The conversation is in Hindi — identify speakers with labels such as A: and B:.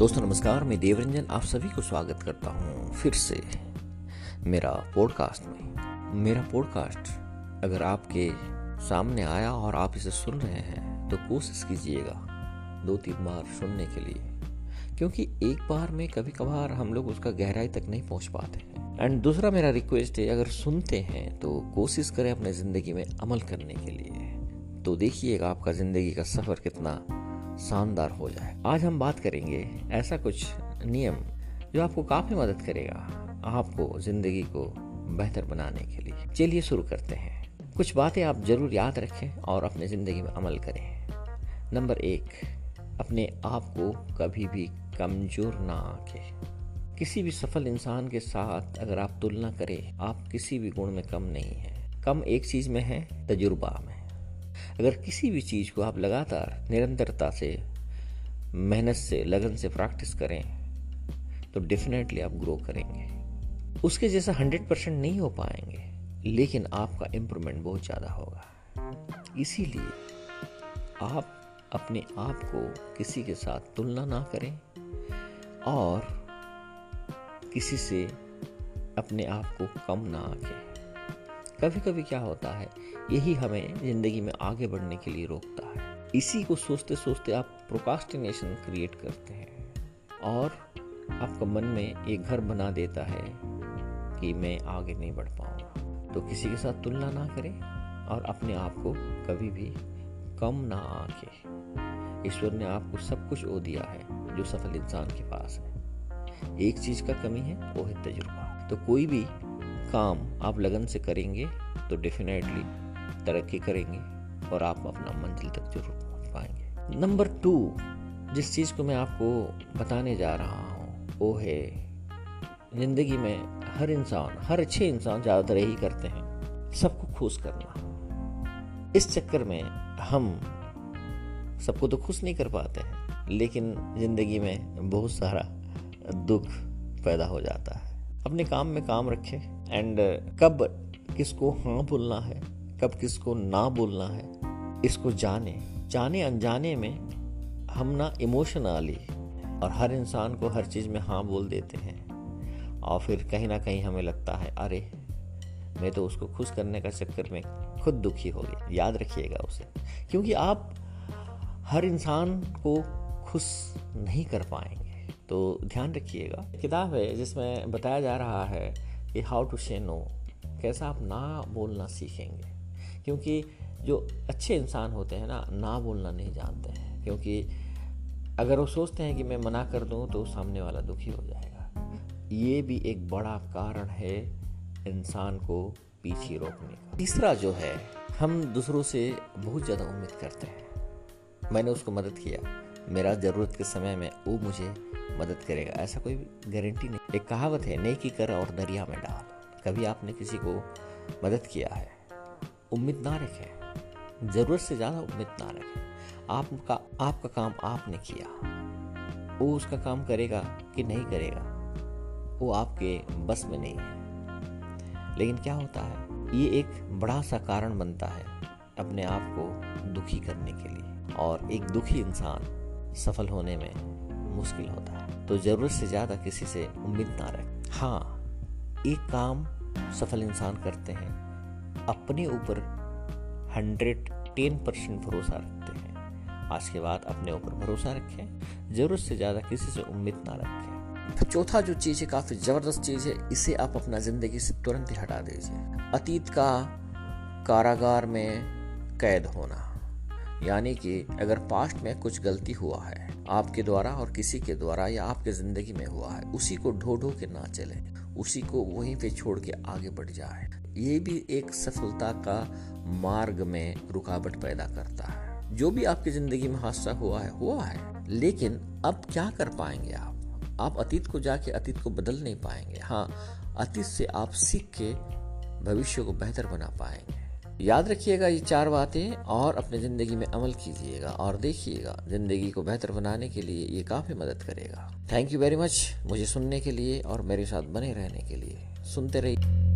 A: दोस्तों, नमस्कार। मैं देवरंजन, आप सभी को स्वागत करता हूँ फिर से मेरा पॉडकास्ट में। मेरा पॉडकास्ट अगर आपके सामने आया और आप इसे सुन रहे हैं तो कोशिश कीजिएगा दो तीन बार सुनने के लिए, क्योंकि एक बार में कभी कभार हम लोग उसका गहराई तक नहीं पहुँच पाते हैं। एंड दूसरा मेरा रिक्वेस्ट है, अगर सुनते हैं तो कोशिश करें अपने ज़िंदगी में अमल करने के लिए। तो देखिएगा आपका ज़िंदगी का सफ़र कितना शानदार हो जाए। आज हम बात करेंगे ऐसा कुछ नियम जो आपको काफ़ी मदद करेगा आपको ज़िंदगी को बेहतर बनाने के लिए। चलिए शुरू करते हैं। कुछ बातें आप ज़रूर याद रखें और अपने ज़िंदगी में अमल करें। नंबर एक, अपने आप को कभी भी कमज़ोर ना आके। किसी भी सफल इंसान के साथ अगर आप तुलना करें, आप किसी भी गुण में कम नहीं है। कम एक चीज़ में है, तजुर्बा में। अगर किसी भी चीज़ को आप लगातार निरंतरता से, मेहनत से, लगन से प्रैक्टिस करें तो डेफिनेटली आप ग्रो करेंगे। उसके जैसा हंड्रेड परसेंट नहीं हो पाएँगे, लेकिन आपका इम्प्रूवमेंट बहुत ज़्यादा होगा। इसीलिए आप अपने आप को किसी के साथ तुलना ना करें और किसी से अपने आप को कम ना आके। कभी कभी क्या होता है यही हमें ज़िंदगी में आगे बढ़ने के लिए रोकता है। इसी को सोचते सोचते आप प्रोकास्टिनेशन क्रिएट करते हैं और आपका मन में एक घर बना देता है कि मैं आगे नहीं बढ़ पाऊँगा। तो किसी के साथ तुलना ना करें और अपने आप को कभी भी कम ना आके ईश्वर ने आपको सब कुछ ओ दिया है जो सफल इंसान के पास है। एक चीज़ का कमी है, वो है तजुर्बा। तो कोई भी काम आप लगन से करेंगे तो डेफिनेटली तरक्की करेंगे और आप अपना मंजिल तक ज़रूर पहुँच पाएँगे। नंबर टू, जिस चीज़ को मैं आपको बताने जा रहा हूँ, वो है ज़िंदगी में हर इंसान, हर अच्छे इंसान ज़्यादातर यही करते हैं, सबको खुश करना। इस चक्कर में हम सबको तो खुश नहीं कर पाते हैं, लेकिन ज़िंदगी में बहुत सारा दुख पैदा हो जाता है। अपने काम में काम रखें एंड कब किसको हाँ बोलना है कब किसको ना बोलना है, इसको जाने। जाने अनजाने में हम ना इमोशनली और हर इंसान को हर चीज़ में हाँ बोल देते हैं। और फिर कहीं ना कहीं हमें लगता है, अरे, मैं तो उसको खुश करने का चक्कर में खुद दुखी हो गया। याद रखिएगा उसे। क्योंकि आप हर इंसान को खुश नहीं कर पाएँगे। तो ध्यान रखिएगा। किताब है जिसमें बताया जा रहा है कि हाउ टू शे नो कैसा आप ना बोलना सीखेंगे। क्योंकि जो अच्छे इंसान होते हैं ना ना बोलना नहीं जानते हैं, क्योंकि अगर वो सोचते हैं कि मैं मना कर दूँ तो सामने वाला दुखी हो जाएगा। ये भी एक बड़ा कारण है इंसान को पीछे रोकने का। तीसरा जो है, हम दूसरों से बहुत ज़्यादा उम्मीद करते हैं। मैंने उसको मदद किया। मेरा ज़रूरत के समय में वो मुझे मदद करेगा। ऐसा कोई गारंटी नहीं। एक कहावत है, नेकी कर और दरिया में डाल। कभी आपने किसी को मदद किया है? उम्मीद ना रखें ज़रूरत से ज़्यादा उम्मीद ना रखें आपका आपका काम आपने किया। वो उसका काम करेगा कि नहीं करेगा, वो आपके बस में नहीं है। लेकिन क्या होता है, ये एक बड़ा सा कारण बनता है अपने आप को दुखी करने के लिए। और एक दुखी इंसान सफल होने में मुश्किल होता है। तो ज़रूरत से ज़्यादा किसी से उम्मीद ना रखें हाँ एक काम सफल इंसान करते हैं। अपने ऊपर हंड्रेड टेन परसेंट भरोसा रखते हैं। आज के बाद अपने ऊपर भरोसा रखें, ज़रूरत से ज़्यादा किसी से उम्मीद ना रखें। चौथा जो चीज़ है, काफ़ी ज़बरदस्त चीज़ है, इसे आप अपना ज़िंदगी से तुरंत ही हटा दीजिए। अतीत का कारागार में कैद होना, यानी कि अगर पास्ट में कुछ गलती हुआ है, आपके द्वारा और किसी के द्वारा या आपके ज़िंदगी में हुआ है, उसी को ढो ढो के ना चले, उसी को वहीं पे छोड़ के आगे बढ़ जाए। ये भी एक सफलता का मार्ग में रुकावट पैदा करता है। जो भी आपकी ज़िंदगी में हादसा हुआ है हुआ है। लेकिन अब क्या कर पाएँगे आप? आप अतीत को जाके अतीत को बदल नहीं पाएँगे। हाँ अतीत से आप सीख के भविष्य को बेहतर बना पाएँगे। याद रखिएगा ये चार बातें और अपने ज़िंदगी में अमल कीजिएगा और देखिएगा, ज़िंदगी को बेहतर बनाने के लिए ये काफ़ी मदद करेगा। थैंक यू वेरी मच मुझे सुनने के लिए और मेरे साथ बने रहने के लिए। सुनते रहिए।